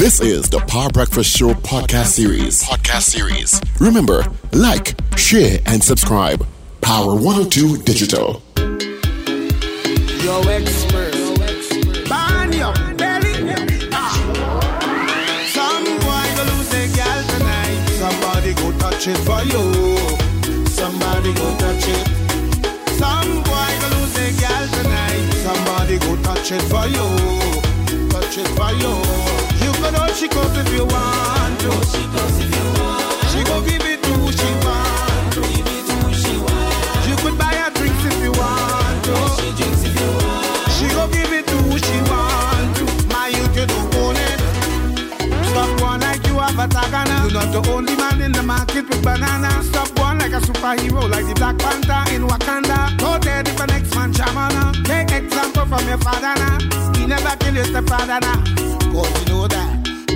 This is the Power Breakfast Show podcast series. Podcast series. Remember, like, share, and subscribe. Power 102 Digital. Yo, expert. Burn your belly. Ah. Some boy go lose a girl tonight. Somebody go touch it for you. Somebody go touch it. Some boy go lose a girl tonight. Somebody go touch it for you. Touch it for you. She goes if you want to. She goes if you want. She go give it to who she want to. To she. You could buy her drinks if you want to. She go give it to who she want to. My youth, you don't own it. Stop one like you have a tagana. You're not the only man in the market with banana. Stop one like a superhero, like the Black Panther in Wakanda. Go there if the next man shamana. Take example from your father now. He never kill your stepfather now. Cause you know that.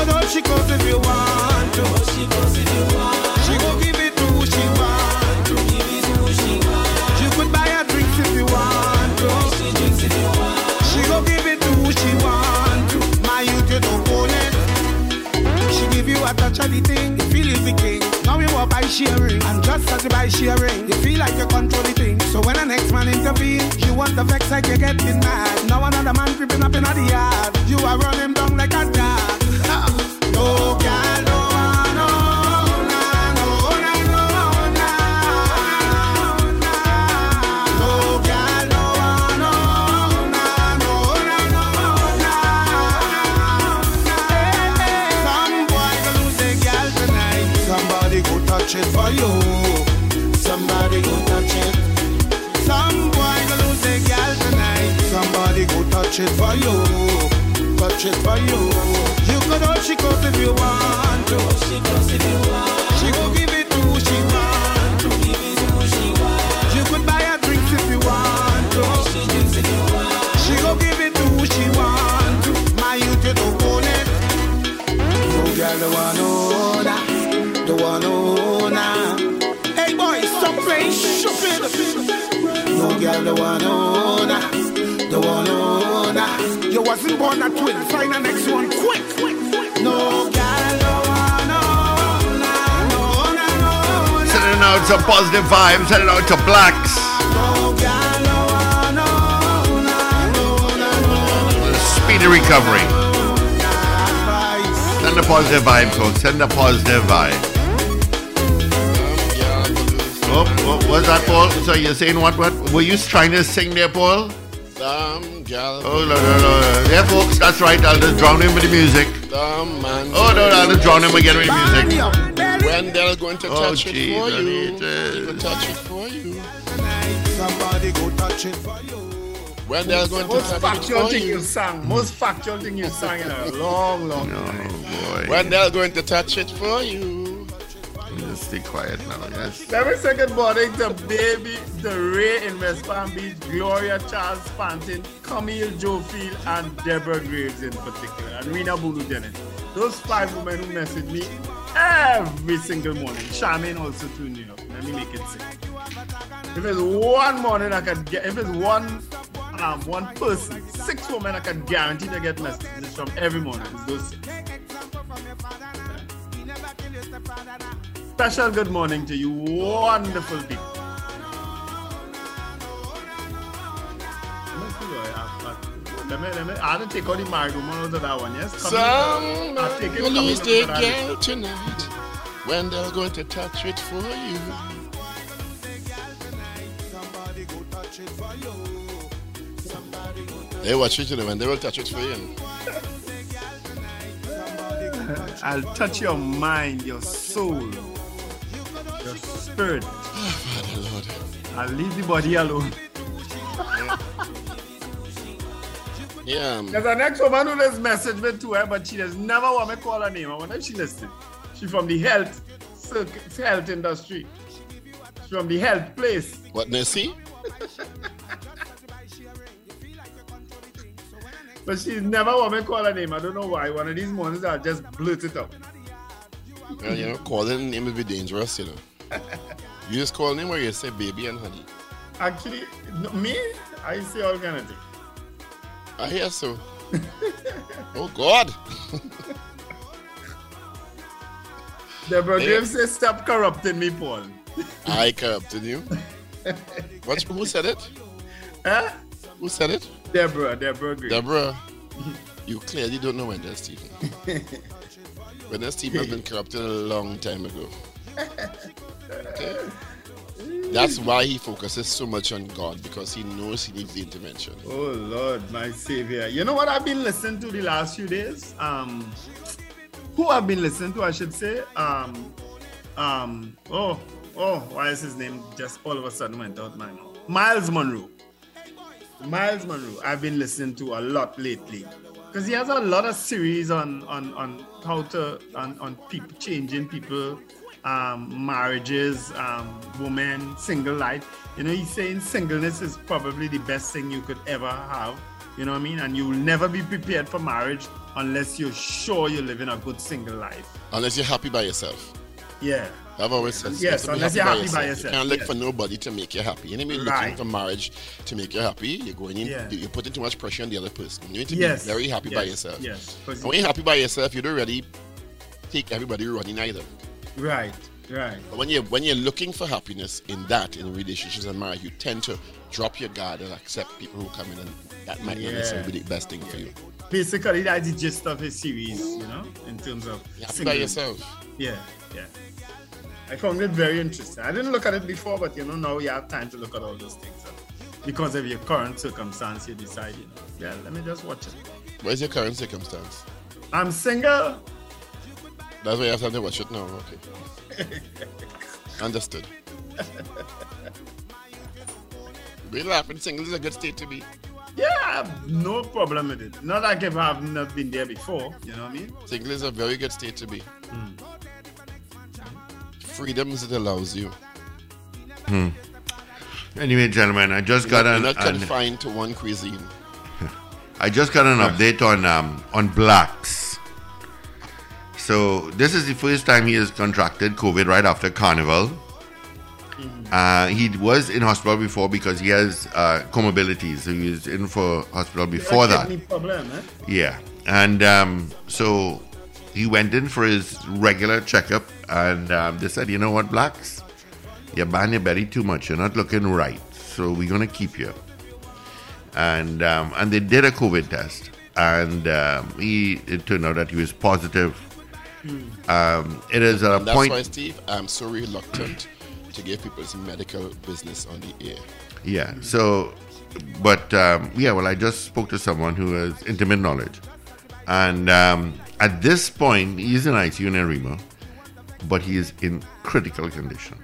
Can hold she goes if you want to. She goes if you want. She go give it to who she want to. Give it to who she want. You could buy her drinks if you want to. She drinks if you want. She go give it to who she want to. My youth, you don't own it. She give you a touch of the thing, you feel is the king. Now you walk by sharing, and just as you by sharing, you feel like you control the thing. So when the next man intervene, you want the vex like you're getting mad. Now another man creeping up in the yard, you are running down like a touch it for you. Touch it for you. You could hold she goes if you want to. She goes if you want. She go give it to she want to. Give it to she want. You could buy her drinks if you want to. She drinks if you want. She go give it to she want to. My youth, you don't oh, own it. No girl, the one who that, the one who nah. Hey boy, stop playing stupid. No girl, the one who wasn't born a twin, find the next one quick. No girl, the one who nah, no, nah, no, nah. Sending out some positive vibes, sending out to Blaxx. No girl, the one who nah, no, no, Speedy recovery. Send the positive vibe, folks. Send the positive vibe. Oh, what was that, Paul? So you're saying what? What were you trying to sing there, Paul? Some gal, Oh no no no! Yeah, folks, that's right. I'll just drown him with the music. some man. Oh no, I'll just drown him again with the music. When they're going to Oh, touch it jeez, for you, need he to- will touch it for you. Somebody go touch it for you. When they're going to Most touch it factual for thing you you. sang. Most factual thing you sang in a long, long Oh time. boy. When they're going to touch it for you. Stay quiet now. Yes. Every second morning, the baby, the Ray in West Palm Beach, Gloria Charles Panton, Camille Joe Jofield, and Deborah Graves in particular, and Rena Bulu Dennis. Those five women who message me every single morning. Charmaine also tuning up. Let me make it simple. If it's one morning I can get, if it's one um, one person, six women I can guarantee to get messages from every morning. It's those six. Special good morning to you, wonderful people. Let me, let me, I to take out the woman out of that one, yes? Come Some I'll take it, will lose their girl tonight. When they're going to touch it for you. They watch it, when they will touch it for you. I'll touch your mind, your soul, your spirit. Father Lord. I'll leave the body alone. Yeah. There's an ex-woman who does message me to her, but she does never want me to call her name. I wonder if she listening. She from the health circuit, health industry. She from the health place. What, Nessie? But she never want me to call her name. I don't know why. One of these mornings I'll just blurt it out. Well, you know, calling name will be dangerous, you know. You just call name or you say baby and honey. Actually, no, me, I say all kind of things. I hear so. oh, God. Deborah. Graves says, stop corrupting me, Paul. I corrupted you. What, who said it? Huh? Who said it? Deborah, Deborah Graves. Deborah, you clearly don't know Wendell Stephen. Wendell Stephen has been corrupted a long time ago. Okay? That's why he focuses so much on God because he knows he needs the intervention. Oh Lord, my savior. You know what I've been listening to the last few days? Um who I've been listening to, I should say. Um um oh oh why is his name just all of a sudden went out my mouth? Myles Munroe. Myles Munroe, I've been listening to a lot lately. Because he has a lot of series on on on how to on, on people changing people um, marriages, um, women, single life. You know, he's saying singleness is probably the best thing you could ever have. You know what I mean? And you will never be prepared for marriage unless you're sure you're living a good single life. Unless you're happy by yourself. Yeah. I've always said Yes, you have to unless you're happy by yourself, You can't look yes. for nobody to make you happy. You need to be looking Right. for marriage to make you happy. You're going in, Yeah. you're putting too much pressure on the other person. You need to Yes. be very happy by yourself. Yes. And when you're happy by yourself, you don't really take everybody running either. Right. Right. But when you're when you're looking for happiness in that, in relationships and marriage, you tend to drop your guard and accept people who come in and that might not necessarily be the best thing for you. Basically, that's the gist of his series, you know, in terms of happy by single- yourself. Yeah, yeah. I found it very interesting. I didn't look at it before, but you know, now you have time to look at all those things. Because of your current circumstance, you decide, you know, yeah, let me just watch it. What is your current circumstance? I'm single. That's why you have time to watch it now. Okay. Understood. Be laughing. Single is a good state to be. Yeah, I have no problem with it. Not like if I've not been there before, you know what I mean? Single is a very good state to be. Hmm. Freedoms it allows you. Hmm. Anyway, gentlemen, I just got You're an, not an confined to one cuisine. I just got an update on um, on Blaxx. So this is the first time he has contracted COVID right after Carnival. Uh, he was in hospital before because he has uh, comorbidities. So he was in for hospital before that. problem, eh? Yeah, and um, so he went in for his regular checkup, and um, they said, you know what, Blaxx, you're banging your belly too much. You're not looking right, so we're gonna keep you. And um, and they did a COVID test, and um, he it turned out that he was positive. Um, it is at a And that's point. why, Steve, I'm so reluctant to give people some medical business on the air. Yeah. So, but um, yeah, well, I just spoke to someone who has intimate knowledge, and um, at this point, he's in ICU in Arima, but he is in critical condition.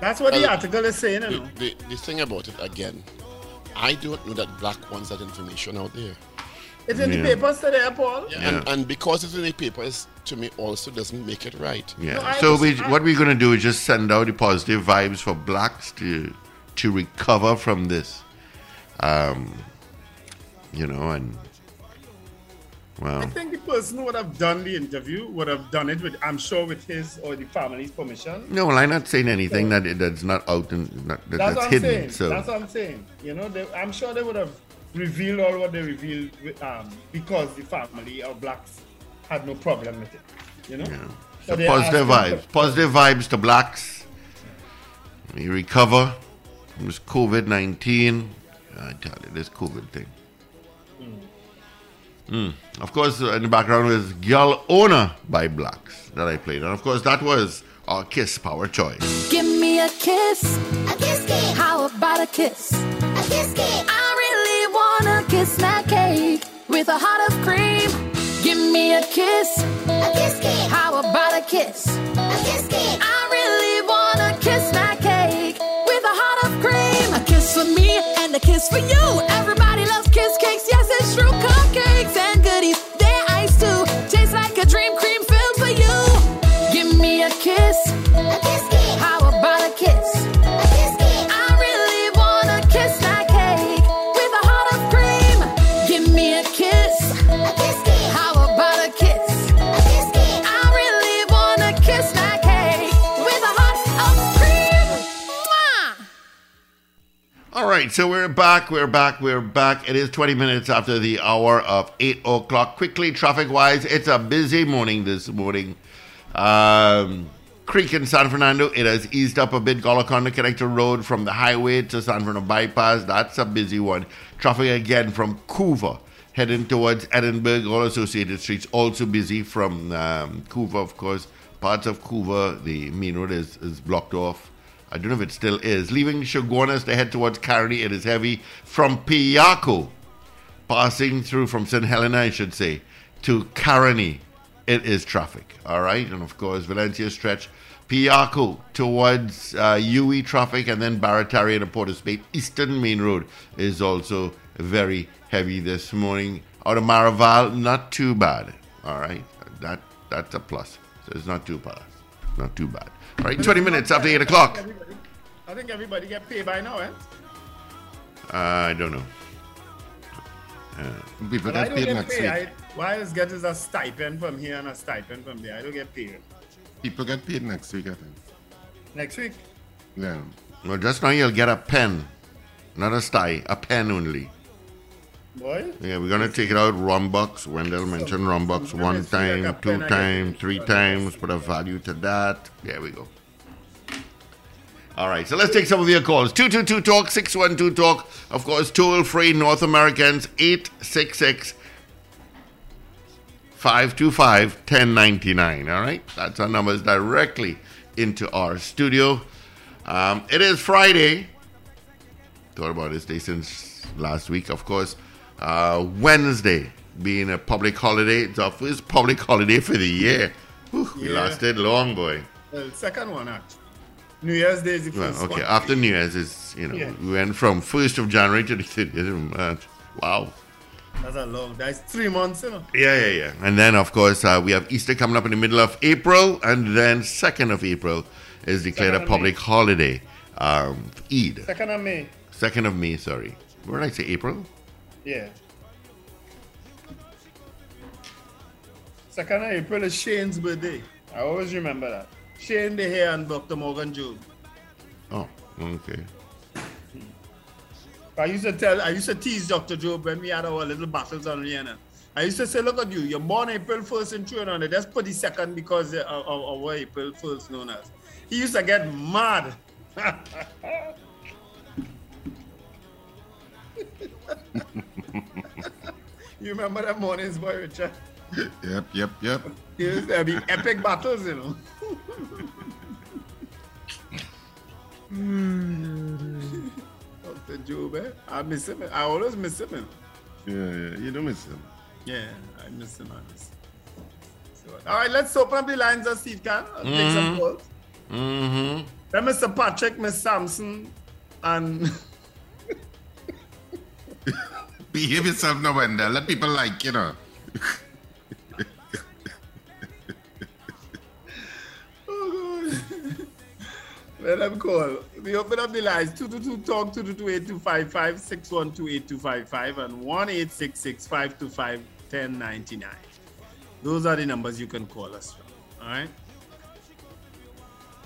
That's what the article is saying, The, the, the thing about it, again, I don't know that Black wants that information out there. It's in Yeah. the papers today, Paul. And, and because it's in the papers, to me, also doesn't make it right. Yeah. No, I so we, understand. what we're going to do is just send out the positive vibes for Blaxx to to recover from this. Um, you know, and well, I think the person who would have done the interview would have done it with, I'm sure, with his or the family's permission. no, well, I'm not saying anything that that's not out and not, that, That's, that's, what I'm hidden. saying. So That's what I'm saying. You know, they, I'm sure they would have revealed all what they revealed with, um, because the family of Blaxx had no problem with it. You know? Yeah. So So positive asking vibes. Positive vibes to Blaxx. We recover from this COVID 19. I tell you, this COVID thing. Mm. Of course, uh, in the background was Girl Owner by Blaxx that I played. And of course, that was our Kiss Power Choice. Give me a kiss. A kiss kiss, How about a kiss? a kiss kiss, a kiss. a kiss kiss, How about a kiss? a kiss kiss, I really wanna kiss that cake with a heart of cream. A kiss for me and a kiss for you. Right, so we're back, we're back, we're back. It is 20 minutes after the hour of 8 o'clock. Quickly, traffic wise, it's a busy morning this morning. Um, Creek in San Fernando, it has eased up a bit. Golconda Connector Road from the highway to San Fernando Bypass, that's a busy one. Traffic again from Couva heading towards Edinburgh, all associated streets also busy from um, Couva, of course. Parts of Couva, the main road is, is blocked off. I don't know if it still is. Leaving Chaguanas to head towards Caroni, it is heavy. From Piarco, passing through from St. Helena, I should say, to Caroni, it is traffic. All right. And of course, Valencia stretch, Piarco towards uh, UE traffic, and then Barataria and the Port of Spain. Eastern Main Road is also very heavy this morning. Out of Maraval, not too bad. All right. That That's a plus. So it's not too bad. Not too bad. All right. 20 minutes after 8 o'clock. I think everybody get paid by now, eh? Uh, I don't know. People But get paid get next paid. week. I, why is get is a stipend from here and a stipend from there? I don't get paid. People get paid next week, I think. Next week. Yeah. Well, just now you'll get a pen, not a sty, a pen only. Boy. Yeah, we're gonna take it out. Rumbucks. Wendell mentioned so one let's see, like a time, two pen I get times, three times. Put a value to that. There we go. All right, so let's take some of your calls. 222 Talk, 612 Talk. Of course, toll free North Americans, 866 525 1099. All right, that's our numbers directly into our studio. Um, it is Friday. Thought about this day since last week, of course. Uh, Wednesday being a public holiday. It's our first public holiday for the year. Whew, We lasted long, boy. Well, second one, actually. New Year's Day is the Well, first okay, one. after New Year's is, you know, Yeah. we went from 1st of January to the 30th of March. Wow. That's a long. That's three months, you know. Yeah, yeah, yeah. And then, of course, uh, we have Easter coming up in the middle of April, and then 2nd of April is declared Second a public holiday. Um, Eid. Second of May. 2nd of May, sorry. What did I say, April? Yeah. Second of April is Shane's birthday. I always remember that. Shane DeHare and Dr. Morgan Job. Oh, okay. Hmm. I used to tell, I used to tease Dr. Job when we had our little battles on Rihanna. I used to say, look at you, you're born April 1st in Trinidad. Let's put the second because uh, of, of, of what April 1st known as. He used to get mad. you remember that mornings, boy, Richard? Yep, yep, yep. There used to be epic battles, you know. Dr. Job, eh? I miss him. I always miss him. Yeah, yeah. You don't miss him. Yeah, I miss him. I miss him. So, all right, let's open up the lines see if can uh, take some calls. Mm-hmm. Then Mr. Patrick, Miss Sampson, and Behave yourself now, Wendell. Let people like you know. oh God. let them call. We open up the lines 222 talk 222 612 and 1 525 1099. Those are the numbers you can call us from. All right.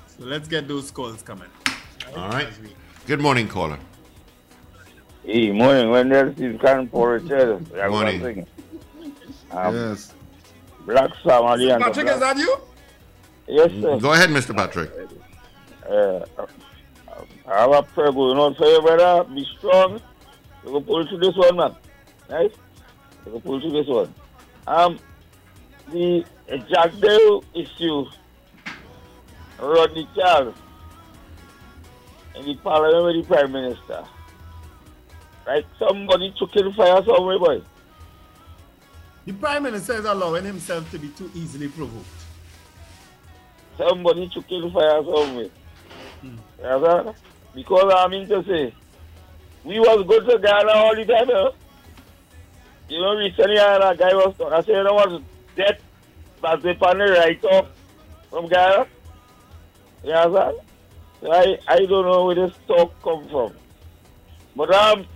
So let's get those calls coming. All right. Good morning, caller. Hey, morning. Wendell is Karen for Richard. Morning. Um, yes. Black Family and Patrick, is that you? Yes, sir. Go ahead, Mr. Patrick. Uh, I have a prayer going on for you, brother. Be strong. You can pull through this one, man. Right? You can pull through this one. Um, the uh, Jagdeo issue, Rodney Charles, and the parliament with the Prime Minister. Right? Somebody took in fire somewhere, boy. The Prime Minister is allowing himself to be too easily provoked. somebody to kill fire somewhere. Sir? Because I mean to say, we was good to Guyana all the time, you know. You know, recently a guy was talking, I said, you know what, death, that's the panel right off from Guyana. Yeah, sir? I, I don't know where this talk come from. But um,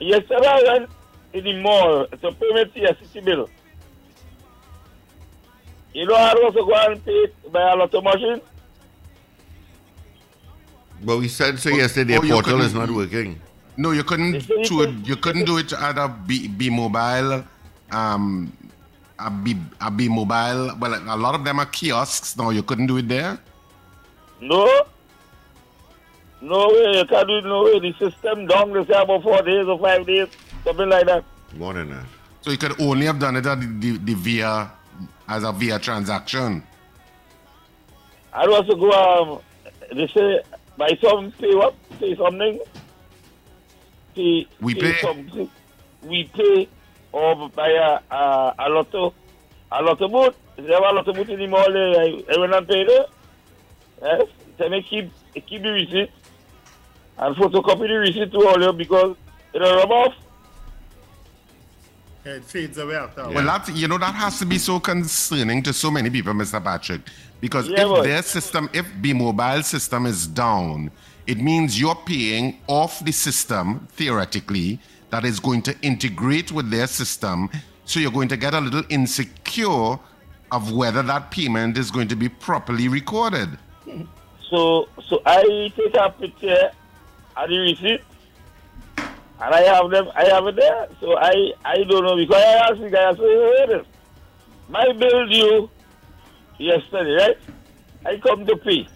Ye se la ren, e di mor, se prometi ya sisi bil. E lo aron se kwa an pit, bayan loto masjin. But we said so yesterday, oh, portal is not working. No, you couldn't do it. You couldn't do it either be be mobile, um, a be a be mobile. Well, a lot of them are kiosks now. You couldn't do it there. No. No way, you can't do it no way. The system down, they say about four days or five days, something like that. More than that. So you could only have done it at the, the, the via as a via transaction. I also go, um, they say, buy some, pay what? Pay something. Pay, We pay. something. We pay or buy a, a, a lotto, a lotto boot. They have a lotto boot in the mall, I, I went and paid it. Yes, tell me keep, keep the receipt and photocopy the receipt to all you because it'll rub off. It fades away after. a Well, while. that you know that has to be so concerning to so many people, Mr. Patrick, because Yeah, if boy. their system, if the mobile system is down, it means you're paying off the system theoretically that is going to integrate with their system. So you're going to get a little insecure of whether that payment is going to be properly recorded. So so I take a picture of the receipt and I have them I have it there. So I I don't know because I asked the guy I said, hey, this. my bill due yesterday, right? I come to pay.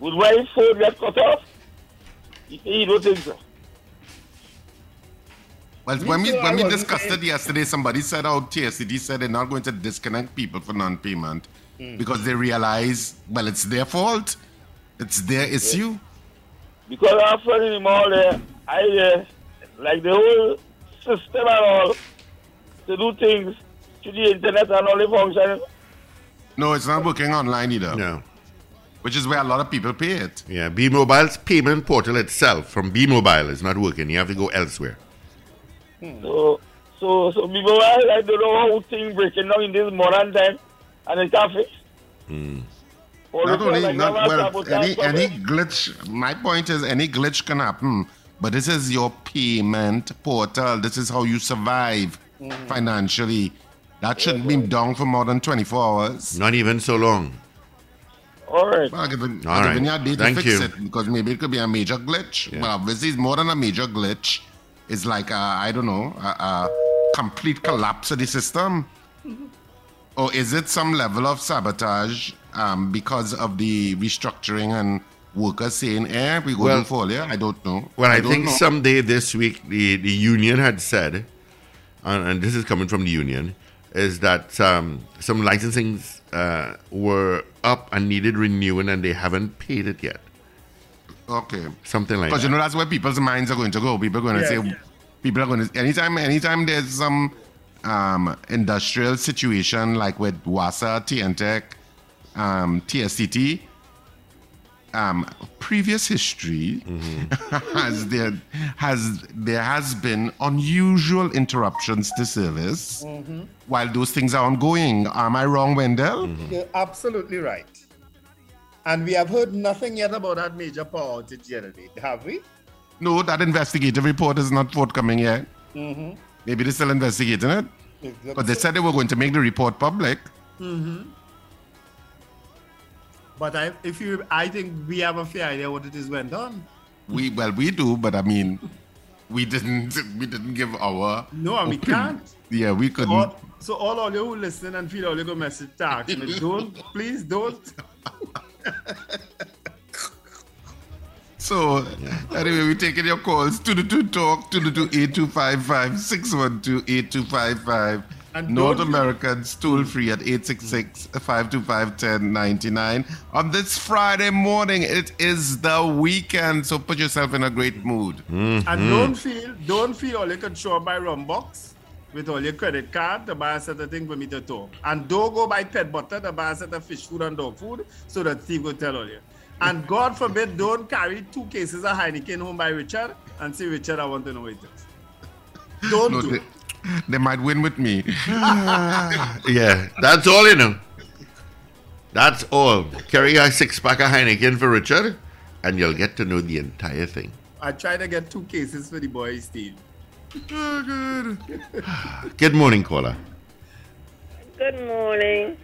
Would my phone get cut off? He said, he don't think so. Well, when we when we discussed it yesterday, somebody said out TSTT said they're not going to disconnect people for non-payment because they realize, well, it's their fault, it's their issue. Because I'm friend in the mall there, I uh, like the whole system and all to do things to the internet and all the function. No, it's not working online either. No. Which is where a lot of people pay it. Yeah, B Mobile's payment portal itself from B Mobile is not working. You have to go elsewhere. So, so, so people, I, I don't know how things breaking down in this modern time, and it's can't fix. All the Not only, like, not, well, any, any glitch, my point is any glitch can happen, but this is your payment portal. This is how you survive financially. That shouldn't be down for more than 24 hours. Not even so long. All right. Well, I'll give it, All I'll give right. you a day to Thank fix you. it because maybe it could be a major glitch. Yeah. Well, obviously, it's more than a major glitch. It's like, a, I don't know, a, a complete collapse of the system. Or is it some level of sabotage um, because of the restructuring and workers saying, eh, we go Well- to fall here? I don't know. Well, I, don't think know. someday this week the, the union had said, and, and this is coming from the union, is that um, some licensings uh, were up and needed renewing and they haven't paid it yet. Okay. Something like that. Because you know that's where people's minds are going to go. People are going to Yeah, say, yeah. people are going to anytime, anytime there's some um, industrial situation like with Wasa, T&TEC, um, TSTT, um, previous history has there has there has been unusual interruptions to service while those things are ongoing. Am I wrong, Wendell? You're absolutely right. And we have heard nothing yet about that major power outage yesterday, have we? No, that investigative report is not forthcoming yet. Maybe they're still investigating it. But they said they were going to make the report public. Mm-hmm. But I, if you, I think we have a fair idea what it is went on. We well, we do, but I mean, we didn't. We didn't give our. No, and we can't. Yeah, we couldn't. All, so all of you who listen and feel all you go message tax don't, please don't. So anyway, we're taking your calls. Two to two talk. Two to two eight two five five six one two eight two five five. And North Americans toll free at 866-525-1099. On this Friday morning, it is the weekend, so put yourself in a great mood. Mm-hmm. And don't feel, don't feel all you can show by Rumbox with all your credit card to buy a set of thing for me to talk. And don't go buy Pet Butler to buy a set of fish food and dog food so that Steve will tell all you. And God forbid, don't carry two cases of Heineken home by Richard and say, Richard, I want to know what it is. Don't No, do they, it. they might win with me. Yeah, that's all you know. That's all. Carry a six pack of Heineken for Richard, and you'll get to know the entire thing. I tried to get two cases for the boy, Steve. Good morning, caller. Good morning.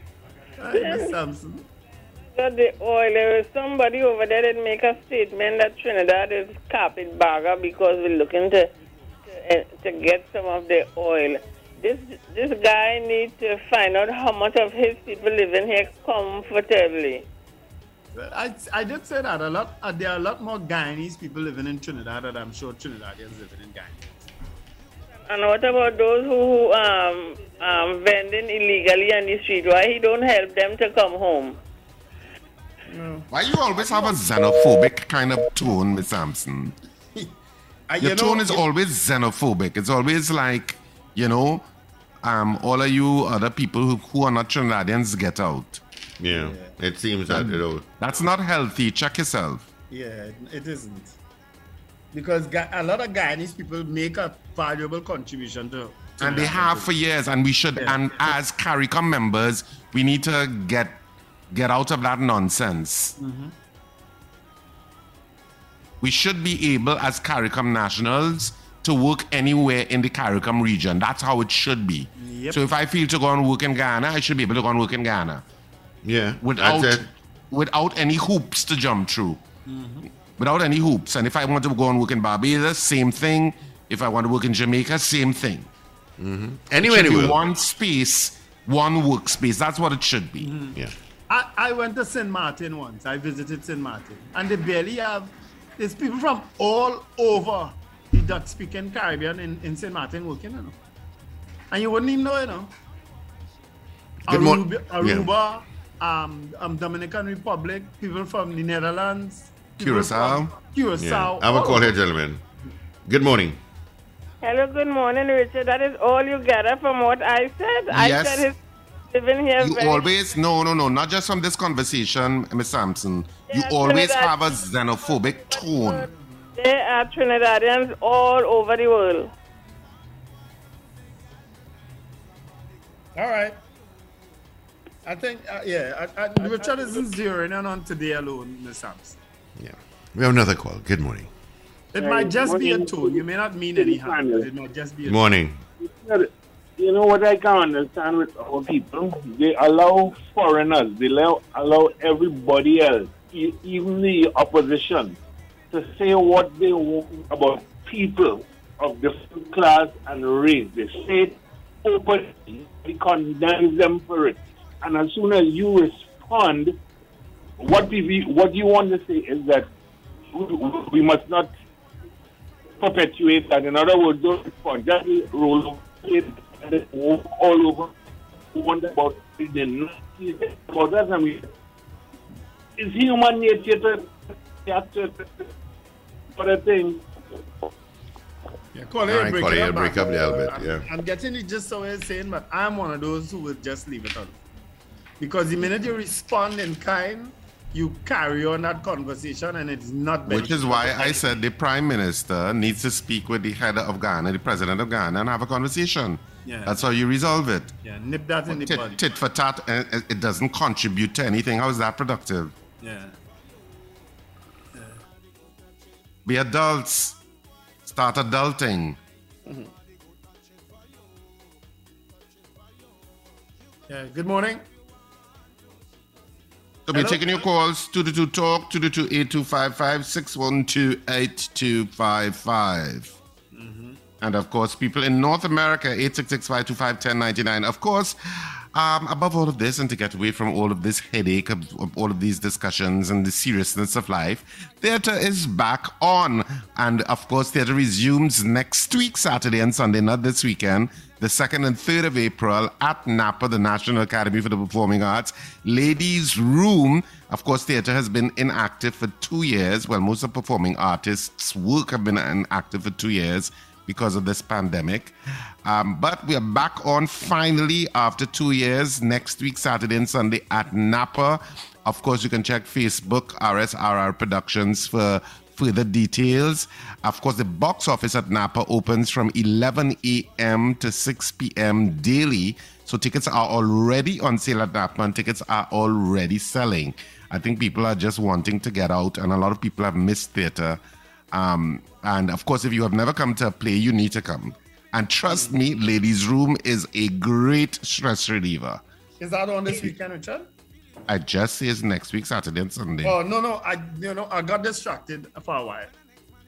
Hi, Miss Sampson. Got the oil. There was somebody over there that make a statement that Trinidad is carpetbagger because we're looking to to, to get some of the oil. This this guy needs to find out how much of his people living here comfortably. Well, I, I did say that a lot. Uh, there are a lot more Guyanese people living in Trinidad than I'm sure Trinidadians living in Guyana. And what about those who um um vending illegally on the street? Why he don't help them to come home? Why you always have a xenophobic kind of tone, Miss Sampson? Uh, Your you know, tone is it- always xenophobic. It's always like, you know, um, all of you other people who, who are not Trinidadians get out. Yeah, it seems that you know. That's not healthy. Check yourself. Yeah, it, it isn't. Because a lot of Guyanese people make a valuable contribution to. to And they the have for years, and we should. Yeah. And as CARICOM members, we need to get get out of that nonsense. Mm-hmm. We should be able, as CARICOM nationals, to work anywhere in the CARICOM region. That's how it should be. Yep. So if I feel to go and work in Guyana, I should be able to go and work in Guyana Yeah, without that's it. without any hoops to jump through. Mm-hmm. Without any hoops. And if I want to go and work in Barbados, same thing. If I want to work in Jamaica, same thing. Anyway, It should be one space, one workspace. That's what it should be. Yeah. I, I went to St. Martin once. I visited St. Martin. And they barely have, there's people from all over the Dutch speaking Caribbean in, in St. Martin working, you know. And you wouldn't even know, you know. Good morning. Aruba, Aruba um, um, Dominican Republic, people from the Netherlands, Curacao. Curacao. Yeah. I will all call here, gentlemen. Good morning. Hello, good morning, Richard. That is all you gather from what I said. I Yes. said his living here You very always, no, no, no, not just from this conversation, Miss Sampson. You always Trinidad- have a xenophobic tone. There are Trinidadians all over the world. All right. I think, uh, yeah, I, I, Richard isn't zeroing in on today alone, Miss Sampson. Yeah. We have another call. Good morning. It Hey, might just be a morning. tone. You may not mean any harm. It might just be a Good morning. You know what I can understand with our people? They allow foreigners, they allow, allow everybody else, even the opposition, to say what they want about people of different class and race. They say it openly, we condemn them for it. And as soon as you respond, what we what you want to say is that we, must not perpetuate that. In other words, don't respond. Just roll it and then walk all over. Wonder about it, then not see about that. I mean, it's human nature to react for a thing. Yeah, call All it, right, break call it it, break back. up a little bit, I'm, yeah. I'm getting it just so it's saying, but I'm one of those who would just leave it on. Because the minute you respond in kind, you carry on that conversation and it's not Which is why I said the prime minister needs to speak with the head of Guyana, the president of Guyana, and have a conversation. Yeah. That's how you resolve it. Yeah, nip that in the Tit, bud. tit for tat, uh, uh, it doesn't contribute to anything. How is that productive? Yeah. Be adults. Start adulting. Yeah, good morning. So we're Hello? taking your calls 222 Talk, 222 8255, 612 8255. And of course, people in North America, 866 525 1099. Of course, um, above all of this, and to get away from all of this headache of, of all of these discussions and the seriousness of life, theater is back on. And of course, theater resumes next week, Saturday and Sunday, not this weekend, the 2nd and 3rd of April at NAPA, the National Academy for the Performing Arts. Ladies' Room. Of course, theater has been inactive for two years. Well, most of performing artists' work have been inactive for two years because of this pandemic. Um, but we are back on finally after two years next week, Saturday and Sunday at Napa. Of course, you can check Facebook, RSRR Productions for further details. Of course, the box office at Napa opens from 11 a.m. to 6 p.m. daily. So tickets are already on sale at Napa and tickets are already selling. I think people are just wanting to get out, and a lot of people have missed theater. Um, and of course, if you have never come to a play, you need to come. And trust me, Ladies' Room is a great stress reliever. Is that on this weekend, Richard? I just say it's next week, Saturday and Sunday. Oh no no I you know I got distracted for a while.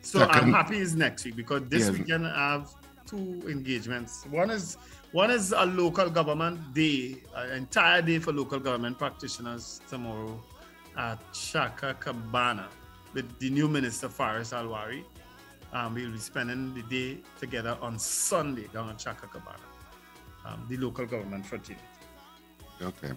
So Second- I'm happy it's next week because this weekend I have two engagements. One is one is a local government day, an entire day for local government practitioners tomorrow at Shaka Cabana with the new minister Faris Al-Rawi. Um, we'll be spending the day together on Sunday down at Shaka Cabana, um, the local government fraternity. Okay.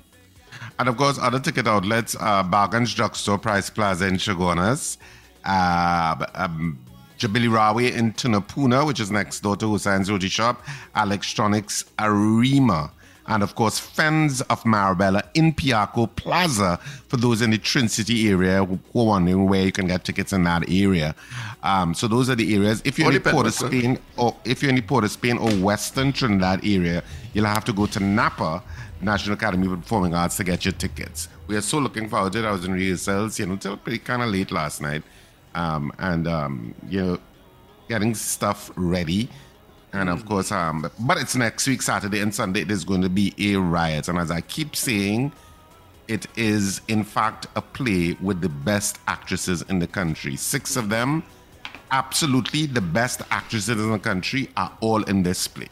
And of course, other ticket outlets, uh, Bargains Drugstore, Price Plaza in Chaguanas, uh, um, Jabili Rawi in Tunapuna, which is next door to Hussein's Roti Shop, Electronics Arima, and of course, Fens of Marabella in Piarco Plaza for those in the Trincity area who are wondering where you can get tickets in that area. Um, so those are the areas. If you're in the Port of Spain, or if you're in the Port of Spain or Western Trinidad area, you'll have to go to Napa National Academy of Performing Arts to get your tickets. We are so looking forward to it. I was in rehearsals, you know, till pretty kind of late last night, um, and um, you know, getting stuff ready. And of course, um, but it's next week, Saturday and Sunday. It is going to be a riot, and as I keep saying, it is in fact a play with the best actresses in the country. Six of them, absolutely the best actresses in the country, are all in this play.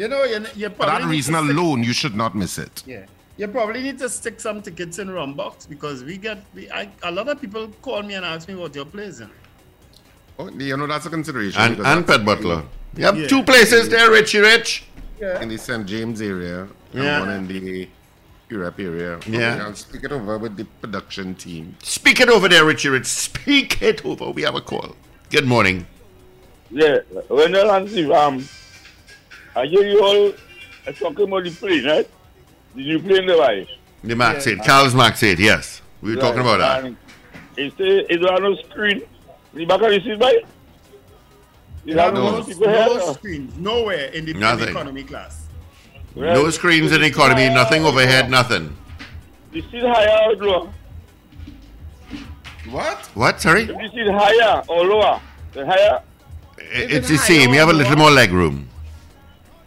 You know, you, you For probably that reason to stick- alone, you should not miss it. Yeah. You probably need to stick some tickets in Rumbox because we get we, I, a lot of people call me and ask me what your place in. Oh, you know that's a consideration. And, because and Pet Butler. You have Yeah. two places there, Richie Rich. Yeah. in the St. James area, and Yeah. one in the Europe area. Yeah. Okay, I'll speak it over with the production team. Speak it over there, Richie Rich. Speak it over. We have a call. Good morning. Yeah, when the Nancy, um, I hear you all uh, talking about the plane, right? The new plane device. The wife? The Max 8. Carl's Max 8, yes. We were talking about that. And it say it don't no screen. The back of the seat, right? You There have no, no no screens, nowhere in the, in the Nothing. economy class. Right. No screens in economy, nothing overhead, nothing. The seat higher or lower? What? What? Sorry? If the seat higher or lower, the higher. It's the same. You have a little more leg room.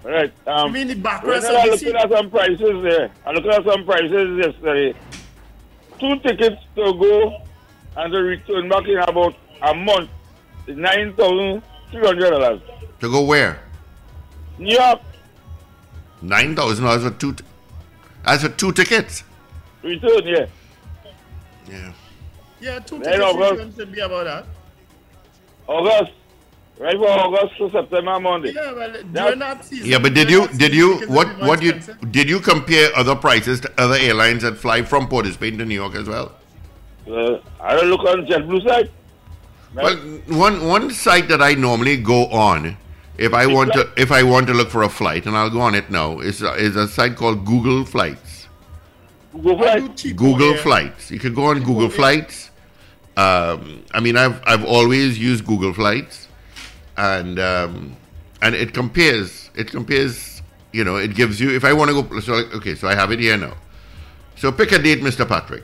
Right. Um, You mean the when backrest I of the looking at some prices there. I looking at some prices yesterday. Two tickets to go and to return back in about a month is nine thousand three hundred dollars. To go where? New York $9,000 for two. T- that's for two tickets. return, yeah. Yeah. Yeah, two Then tickets August. return should be about that. August. Right for August to September Monday. Yeah, well, during that season. Yeah, but did you did you what what you did you compare other prices to other airlines that fly from Port of Spain to New York as well? Uh, I don't look on JetBlue side. Well, one one site that I normally go on, if I want to if I want to look for a flight, and I'll go on it now, is a, is a site called Google Flights. Google I Flight. do cheaper Google. Flights. You can go on Google Flights. Um, I mean, I've I've always used Google Flights, and um, and it compares. It compares. You know, it gives you. If I want to go, so okay, so I have it here now. So pick a date, Mr. Patrick.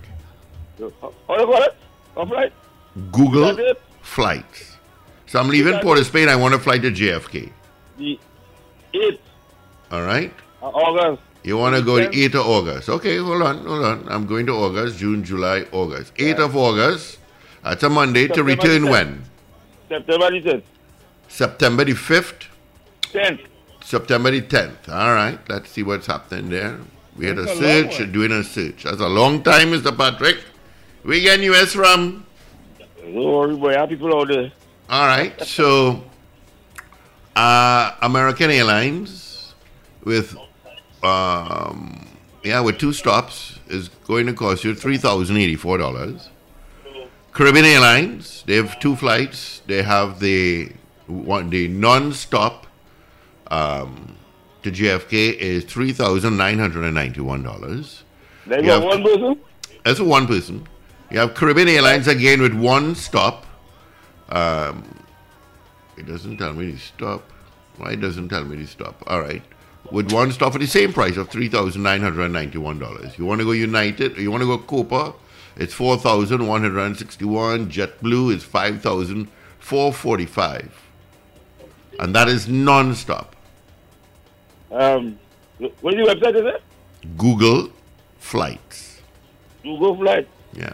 How do you call it? A flight? Google Is that it? Flights. So I'm leaving Port of Spain. I want to fly to JFK. The 8th All right. August. You want to go to 8th of August. Okay, hold on, hold on. I'm going to August, June, July, August. 8th of August. That's a Monday to return the when? September the 10th. September the 5th, 10th. September the 10th. All right, let's see what's happening there. We had a That's a search, long doing a search. That's a long time, Mr. Patrick. We getting US from? Don't worry, boy. Have people out there. All right, so uh, American Airlines with um, yeah with two stops is going to cost you three thousand eighty four dollars. Caribbean Airlines they have two flights. They have the one the non-stop um, to JFK is three thousand nine hundred and ninety one dollars. There's Yeah. one person. That's for one person. You have Caribbean Airlines again with one stop. Um, it doesn't tell me to stop. Why it doesn't tell me to stop? All right. With one stop for the same price of $3,991. You want to go United, or you want to go Copa, it's 4161 JetBlue is 5445 And that is non stop. Um, what is the website, is it? Google Flights. Google flight. Yeah.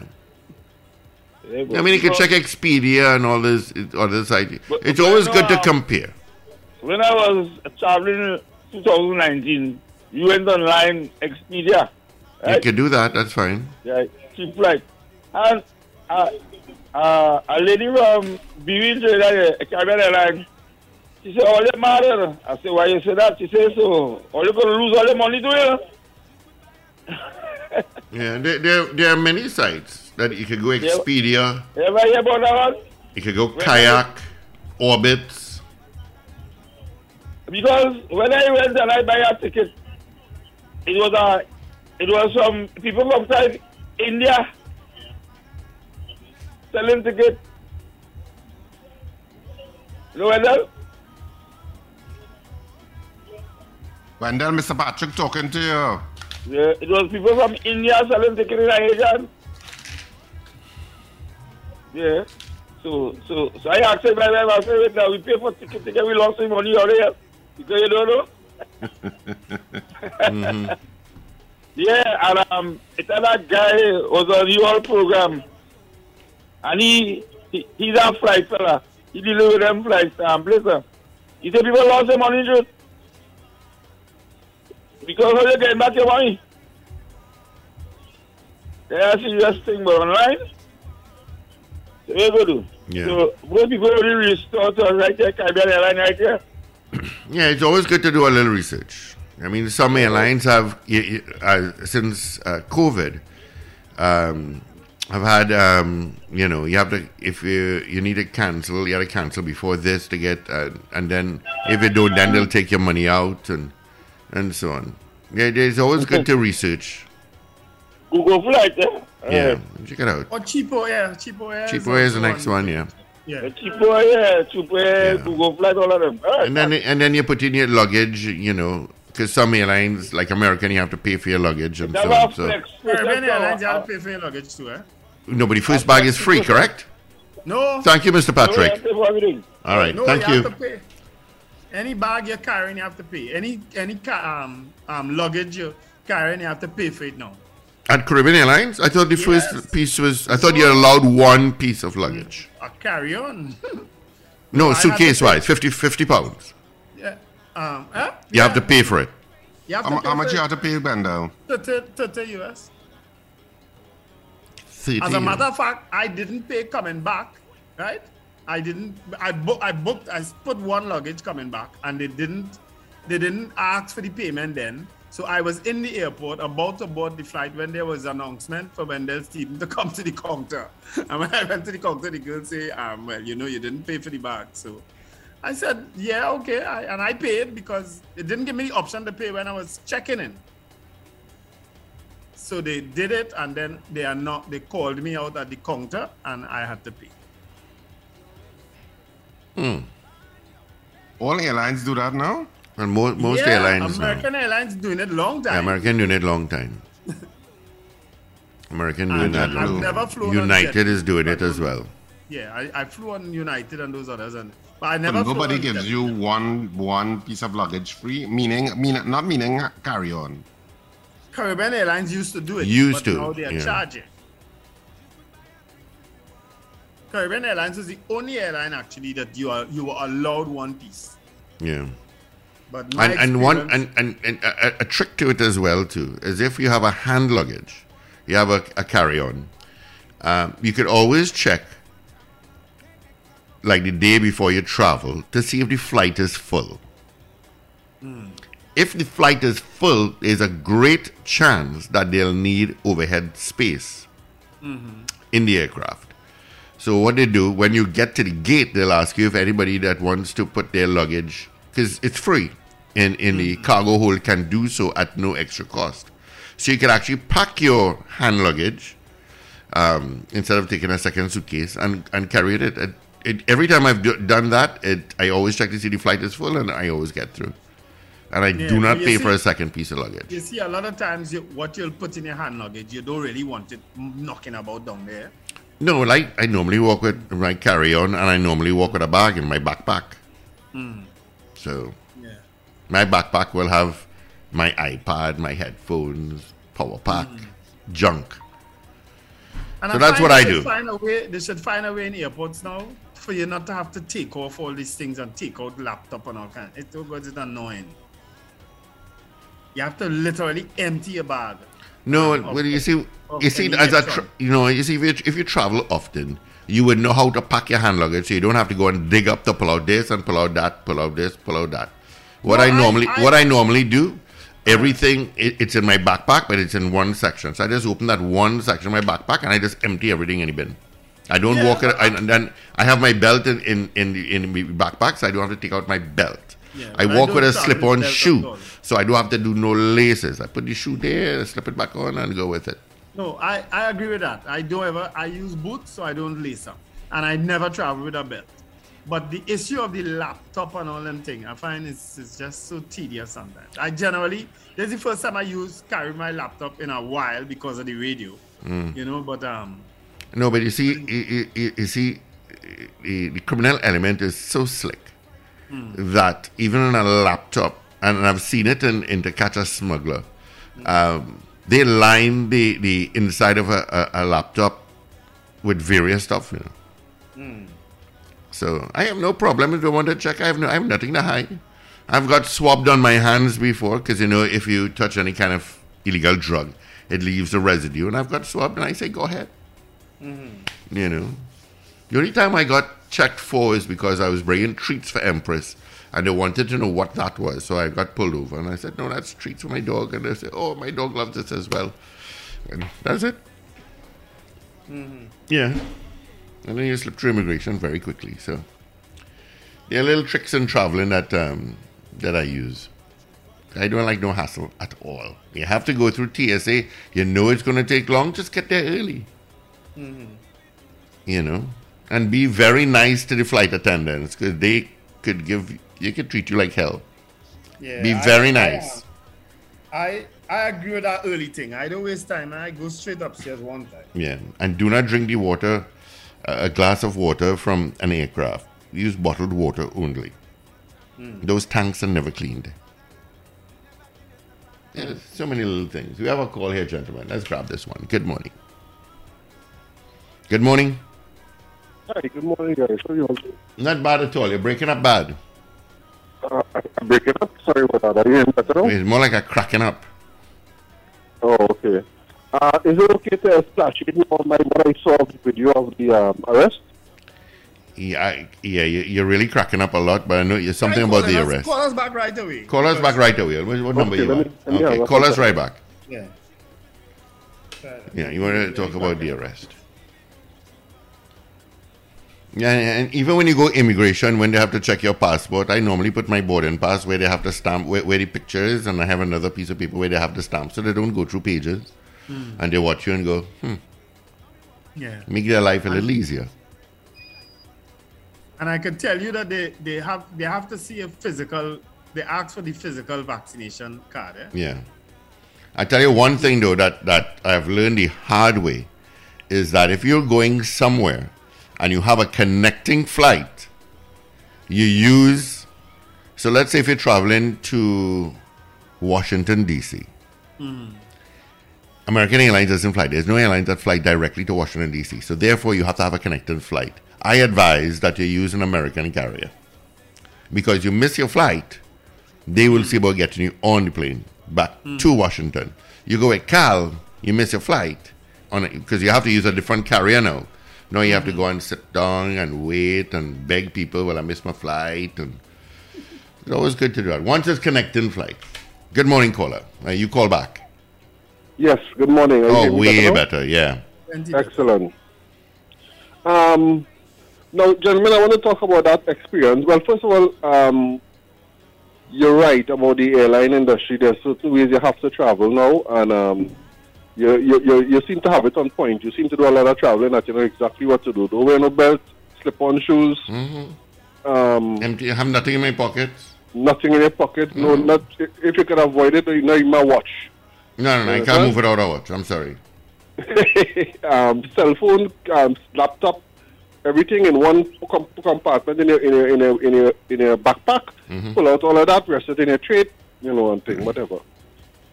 I mean, you can check Expedia and all this other sites. But- It's but always good to compare. When I was traveling in 2019, you went online Expedia. You can do that. That's fine. Yeah, cheap flight. And uh, uh, a lady from uh, Caribbean Airlines, she said, all that matter. I said, why you say that? She said, so, all you going to lose all the money to? Yeah, there, there, there are many sites that you can go Expedia, You ever hear about that one? you can go Kayak, Orbitz. Because when I went and I buy a ticket, it was a, it was some people from South India selling ticket. You know Wendell? Wendell, Mr. Patrick talking to you. Yeah, it was people from India selling ticket in Asian. Yeah. So so so I asked him, I said, wait now, we pay for ticket, ticket, we lost some money already. Because you don't know. Mhm. Yeah, and um, it's that guy was on your program, and he, he he's a flight fella. He with them flights. Um, listen, he said people lost their money just because how you getting back your money? That's a serious thing, but online, so you go do? Yeah. So most people already restore to us right there, Caribbean Airline right there. Yeah, it's always good to do a little research. I mean, some airlines have, uh, since uh, COVID, um, have had, um, you know, you have to, if you, you need to cancel, you have to cancel before this to get, uh, and then if you don't, then they'll take your money out and and so on. Yeah, it's always good to research. Google flight, eh? Yeah, check it out. Or CheapOair, cheapo air. Cheaper is the next one, yeah. Yeah. Cheaper, yeah, cheaper, Google flight, all of them. All right. And then and then you put in your luggage, you know, because some airlines, like American, you have to pay for your luggage and so Never on. So flex. Caribbean Airlines, you have to pay for your luggage too, eh? nobody first bag is free, correct? No. Thank you, Mr. Patrick. everything. All right, No, thank you. Any bag you're carrying, you have to pay. Any any um um luggage you're carrying, you have to pay for it now. At Caribbean Airlines, I thought the first piece was. I thought you're allowed one piece of luggage. A carry on. No, I suitcase pay. wise, 50, 50 pounds. yeah. Um. Eh? You have to pay for it. You have to How, pay how much you have to pay, Wendell? 30, 30 US. 30 As a matter of fact, I didn't pay coming back, right? I didn't. I book. I booked. I put one luggage coming back, and they didn't. They didn't ask for the payment then. So I was in the airport about to board the flight when there was an announcement for Wendell Stephen to come to the counter. And when I went to the counter, the girl say, um, "Well, you know, you didn't pay for the bag." So I said, "Yeah, okay," I, and I paid because it didn't give me the option to pay when I was checking in. So they did it, and then they are not. They called me out at the counter, and I had to pay. Hmm. All airlines do that now? And mo- most yeah, airlines now. American Airlines doing it long time. Yeah, American doing it long time. American doing I've- that. I've long never flown United is doing it as well. Yeah, I, I flew on United and those others, and but I never. But flew nobody gives Jet. you one one piece of luggage free, meaning mean not meaning carry on. Caribbean Airlines used to do it. Used but to, Now they are yeah. charging. Caribbean Airlines is the only airline actually that you are you were allowed one piece. Yeah. But And, and one and, and, and a, a trick to it as well too is if you have a hand luggage, you have a, a carry on, um, you could always check like the day before you travel to see if the flight is full. If the flight is full, there's a great chance that they'll need overhead space in the aircraft. So what they do when you get to the gate, they'll ask you if anybody that wants to put their luggage because it's free in in the cargo hold can do so at no extra cost. So you can actually pack your hand luggage um, instead of taking a second suitcase and, and carry it. it, it every time I've do, done that, it I always check to see the flight is full and I always get through. And I Yeah, do not pay for a second piece of luggage. You see, a lot of times you, what you'll put in your hand luggage, you don't really want it knocking about down there. No, like I normally walk with my carry on and I normally walk with a bag in my backpack. Mm. So Yeah. my backpack will have my iPad, my headphones, power pack, Mm. junk. And So that's what I do. Find a way, they should find a way in airports now for you not to have to take off all these things and take out laptop and all kind. It it's annoying. You have to literally empty your bag. No, Of- well, you see, you see, as a tra- you know, you see, if you, if you travel often, you would know how to pack your hand luggage, so you don't have to go and dig up to pull out this and pull out that, pull out this, pull out that. What No, I I- normally, I- what I normally do, everything it, it's in my backpack, but it's in one section. So I just open that one section of my backpack and I just empty everything in the bin. I don't Yeah, walk it, I, and then I have my belt in in in, the, in my backpack, so I don't have to take out my belt. Yeah, I but I walk with a belt at shoe, so I don't have to do no laces. I put the shoe there, slip it back on, and go with it. No, I, I agree with that. I don't ever I use boots so I don't lace up. And I never travel with a belt. But the issue of the laptop and all them thing, I find it's, it's just so tedious sometimes. I generally this is the first time I use carry my laptop in a while because of the radio. Mm. You know, but um No, but you see, you, you, you see, the, the criminal element is so slick that even on a laptop, and I've seen it in, in To Catch Smuggler, um, they line the, the inside of a, a, a laptop with various stuff, you know. So I have no problem if you want to check. I have no, I have nothing to hide. I've got swabbed on my hands before because you know if you touch any kind of illegal drug, it leaves a residue, and I've got swabbed, and I say go ahead. You know, the only time I got checked for is because I was bringing treats for Empress, and they wanted to know what that was. So I got pulled over, and I said, "No, that's treats for my dog." And they said, "Oh, my dog loves this as well." And that's it. Yeah. And then you slip through immigration very quickly. So there are little tricks in traveling that um, that I use. I don't like no hassle at all. You have to go through TSA. You know it's going to take long. Just get there early. You know, and be very nice to the flight attendants because they could give you could treat you like hell. yeah, Be very I, nice. I I agree with that early thing. I don't waste time. I go straight upstairs one time. Yeah, and do not drink the water, uh, a glass of water from an aircraft. Use bottled water only. Those tanks are never cleaned. Yeah, there's so many little things. We have a call here, gentlemen. Let's grab this one. Good morning. Good morning. Hi, good morning, guys. How are you all doing? Not bad at all. You're breaking up bad. Uh, I'm breaking up. Sorry about that. Are you in better now? It's more like a cracking up. Oh, okay. Uh, is it okay to splash it on my what I saw of the video of the um, arrest? Yeah, I, yeah, you- you're really cracking up a lot, but I know you're something about the us- arrest. Call us back right away. Call us back right away. What, what number Okay, you let want? me- let me have Okay, a call us right back. Yeah. Yeah, you want to talk about the arrest. Yeah, and even when you go immigration, when they have to check your passport, I normally put my boarding pass where they have to stamp where, where the picture is, and I have another piece of paper where they have the stamp, so they don't go through pages, and they watch you and go, hmm, Yeah. make their life a little easier. And I can tell you that they, they have they have to see a physical. They ask for the physical vaccination card. Eh? Yeah. I tell you one thing though that that I've learned the hard way is that if you're going somewhere and you have a connecting flight, you use so let's say if you're traveling to Washington DC. Hmm. American Airlines doesn't fly. There's no airlines that fly directly to Washington DC. So therefore you have to have a connecting flight. I advise that you use an American carrier. Because you miss your flight, they will see about getting you on the plane back hmm. to Washington. You go with Cal, you miss your flight on because you have to use a different carrier now. Now you have to go and sit down and wait and beg people. Well, I missed my flight, and it's always good to do that. Once it's connecting flight. Good morning, caller. Uh, you call back. Yes. Good morning. Are Oh, way now? better. Yeah. Excellent. Um, now, gentlemen, I want to talk about that experience. Well, first of all, um, you're right about the airline industry. There's certain ways you have to travel now, and um, you, you, you, you seem to have it on point. You seem to do a lot of traveling that you know exactly what to do. Don't wear no belt, slip-on shoes. Um, Empty. Have nothing in my pockets. Nothing in your pocket. No, not if you can avoid it. You know, you might watch. No, no, no. I can't Understand? move without a watch. I'm sorry. um, cell phone, um, laptop, everything in one com- compartment in your in your in your in your, in your backpack. Pull out all of that, rest it in your tray, you know, one thing, whatever.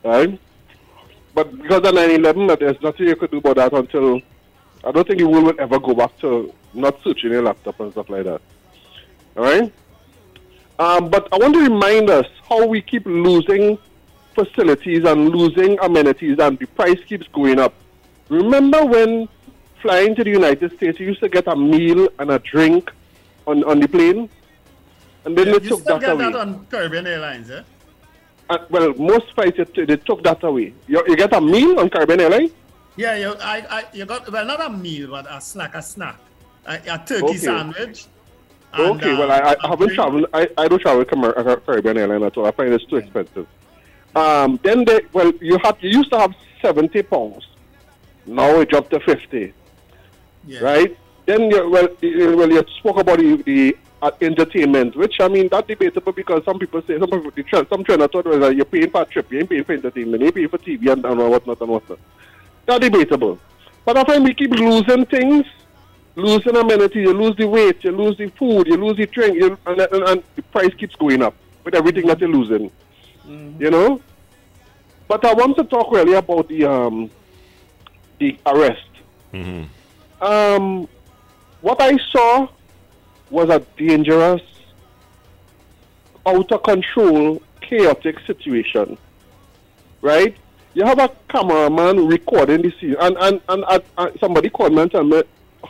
Right? But because of 9/11, there's nothing you could do about that until I don't think the world will ever go back to not searching your laptop and stuff like that. All right. Um, but I want to remind us how we keep losing facilities and losing amenities, and the price keeps going up. Remember when flying to the United States, you used to get a meal and a drink on, on the plane, and then Yeah, they you took still that get away. that on Caribbean Airlines, eh? Uh, well, most flights they, they took that away. You, you get a meal on Caribbean Airlines. Yeah, you, I, I, you got well, not a meal, but a snack, a snack, a, a turkey Okay. sandwich. and, Okay, uh, well, I, I a haven't traveled. I, I don't travel uh, Caribbean airline at all. I find it's too expensive. Um, then they, well, you had you used to have seventy pounds. Now it dropped to fifty. Right. Then you well, you, well, you spoke about the, the uh, entertainment, which I mean that's debatable because some people say some people the some trainer thought was that you're paying for a trip, you ain't paying for entertainment, you paying for TV and, and whatnot and whatnot. That's debatable. But I find we keep losing things losing amenities, you lose the weight, you lose the food, you lose the drink, you, and, and, and the price keeps going up with everything that you're losing. You know? But I want to talk really about the um the arrest. Um, what I saw was a dangerous, out of control, chaotic situation. Right? You have a cameraman recording the scene, and and, and, somebody told me,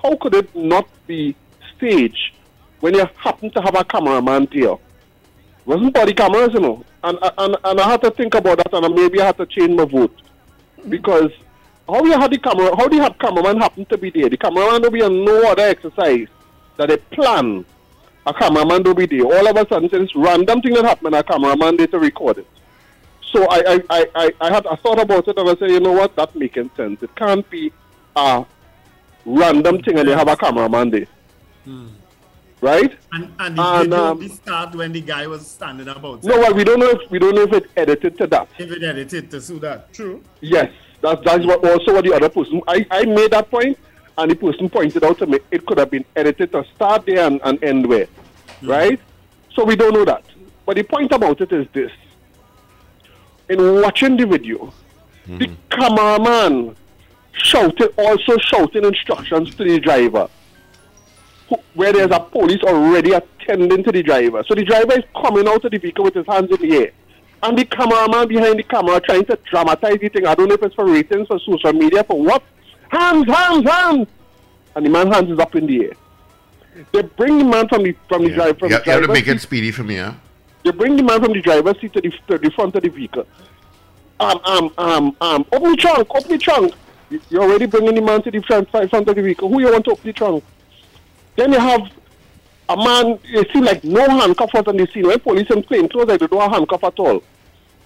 how could it not be staged when you happen to have a cameraman there? wasn't body cameras, you know. And, and and I had to think about that, and maybe I had to change my vote because how you had the camera, how do you have cameraman happen to be there? The cameraman will be on no other exercise that they plan. A cameraman will be there. All of a sudden, this random thing that happened, a cameraman there to record it. So I I, I, I, I had I thought about it and I said, you know what, that making sense. It can't be a random thing and they have a cameraman there. Right? And, and And, um, did start when the guy was standing about. No, well, we don't know if we don't know if it edited to that. If it edited to suit that. True. Yes, that's that's what also what the other person. I, I made that point, and the person pointed out to me it could have been edited to start there and, and end where, hmm. right? So we don't know that. But the point about it is this: in watching the video, hmm. the cameraman shouted also shouting instructions to the driver, who, where there's a police already attending to the driver. So the driver is coming out of the vehicle with his hands in the air. And the cameraman behind the camera trying to dramatize the thing. I don't know if it's for ratings, for social media, for what. Hands, hands, hands! And the man's hands is up in the air. They bring the man from the from the drive from You, the you have to driver's make it seat- speedy for me, huh? they bring the man from the driver's seat to the, to the front of the vehicle. Um, um, um, um, open the trunk, open the trunk. You- You're already bringing the man to the front, front of the vehicle. Who you want to open the trunk? Then you have a man, it see like no handcuff was on the scene. When police in plain clothes, like they don't have handcuff at all.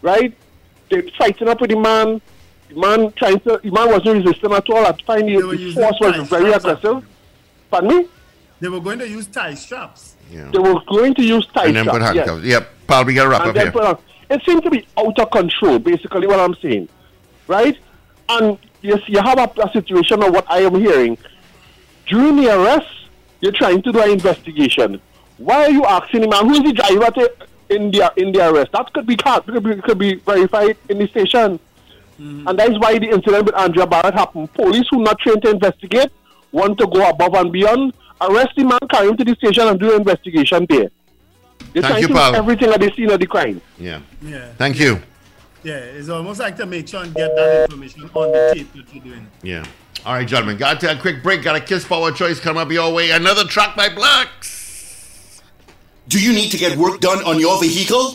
Right? They're fighting up with the man. The man trying to, the man wasn't resisting at all. At find the, were the force was ties, very aggressive. Pardon me? They were going to use tie straps. They were going to use tie And then put straps, yes. handcuffs. Yep. Paul, we got to wrap And up then here. put on- It seems to be out of control, basically what I'm saying. Right? And yes, you have a, a situation of what I am hearing. During the arrest, you're trying to do an investigation. Why are you asking the man who is the driver to, in the in the arrest? That could be can't- could be, could be verified in the station. Mm-hmm. And that is why the incident with Andrea Bharatt happened. Police who not trained to investigate want to go above and beyond, arrest the man, carry him to the station and do an investigation there. They're Thank trying you, to Paul. do everything at the scene of the crime. Yeah. Yeah. Thank you. Yeah, it's almost like to make sure and get that information on the tape that you're doing. Yeah. All right, gentlemen. Got to a quick break. Got a Kiss Power Choice come up your way. Another track by Blaxx. Do you need to get work done on your vehicle?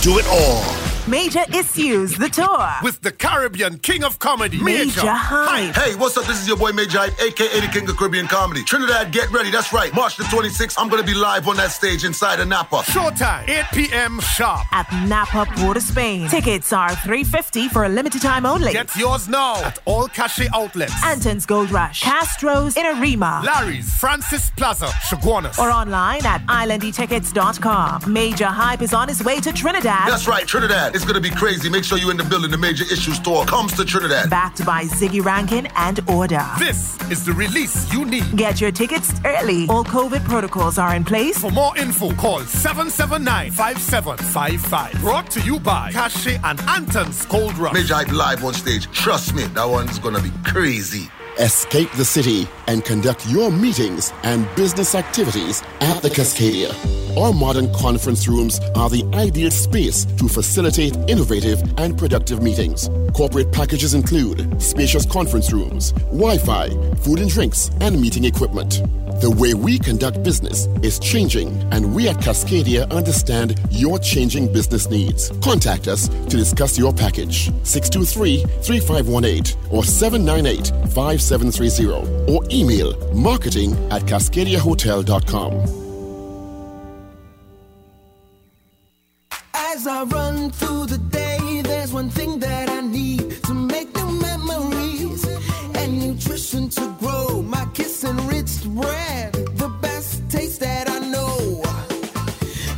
do it all. Major Issues, the tour. With the Caribbean King of Comedy, Major Hype. Hey, what's up? This is your boy Major Hype, aka the King of Caribbean Comedy. Trinidad, get ready. That's right. March the 26th, I'm gonna be live on that stage inside of Napa. Showtime, 8 p.m. sharp. At Napa, Port of Spain. Tickets are 350 for a limited time only. Get yours now at all cachet outlets. Anton's Gold Rush, Castro's in Arima, Larry's, Francis Plaza, Chaguanas. or online at islandetickets.com. Major Hype is on his way to Trinidad. That's right, Trinidad. It's gonna be crazy. Make sure you're in the building. The Major Issues Tour comes to Trinidad. Backed by Ziggy Rankin and Order. This is the release you need. Get your tickets early. All COVID protocols are in place. For more info, call 779-5755. Brought to you by Cachet and Anton's Gold Rush. Major Hype live on stage. Trust me, that one's gonna be crazy. Escape the city and conduct your meetings and business activities at the Cascadia. Our modern conference rooms are the ideal space to facilitate innovative and productive meetings. Corporate packages include spacious conference rooms, Wi Fi, food and drinks, and meeting equipment. The way we conduct business is changing, and we at Cascadia understand your changing business needs. Contact us to discuss your package 623 3518 or 798 5730 or email marketing at cascadiahotel.com. As I run through the day, there's one thing that I need to make new memories and nutrition to grow. My kiss enriched bread, the best taste that I know.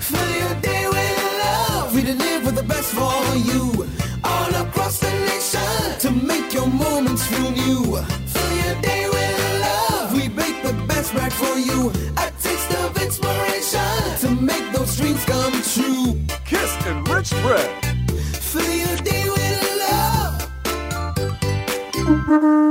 Fill your day with love. We deliver the best for you all across the nation to make your moments feel new. Fill your day with love. We bake the best bread for you. A taste of inspiration to make those dreams come true. Kiss enriched bread. Fill your day with love.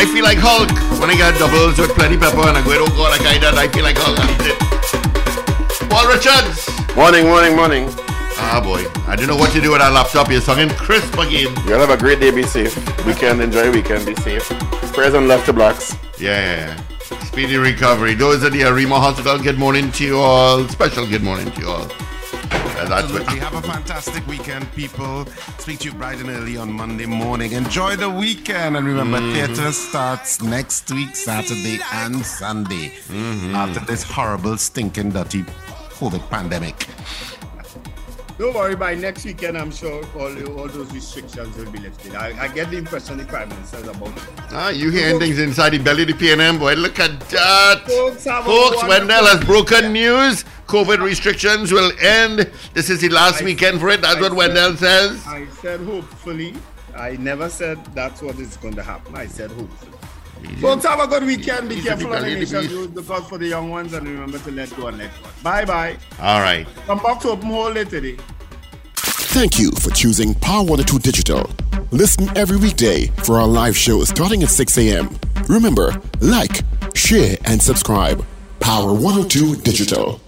I feel like Hulk. when I get doubles with plenty pepper and I go, oh God, I can't. I feel like Hulk. Paul Richards. Morning, morning, morning. Ah, boy. I don't know what you do with that laptop. You're singing crisp again. You'll have a great day. Be safe. Weekend, enjoy weekend. Be safe. Prayers and love to Blaxx. Yeah, yeah, yeah. Speedy recovery. Those at the Arima Hospital, good morning to you all. Special good morning to you all. Absolutely. Have a fantastic weekend, people. Speak to you bright and early on Monday morning. Enjoy the weekend. And remember, Mm-hmm. theatre starts next week, Saturday and Sunday. Mm-hmm. After this horrible, stinking, dirty COVID pandemic. Don't worry, by next weekend, I'm sure all, all those restrictions will be lifted. I, I get the impression the Prime Minister is about it. ah, you hearing things inside the belly of the PNM, boy. Look at that. Folks, Folks, Wendell has broken news. COVID restrictions will end. This is the last weekend for it. That's I what said- Wendell says. I said hopefully. I never said that's what is going to happen. I said hopefully. Folks, have a good weekend. Be careful on the belly, nation. Use the cause for the young ones and remember to let go and let God. Bye bye. All right. Come back to open hole later today. Thank you for choosing Power 102 Digital. Listen every weekday for our live show starting at 6 a.m. Remember, like, share, and subscribe. Power 102 Digital.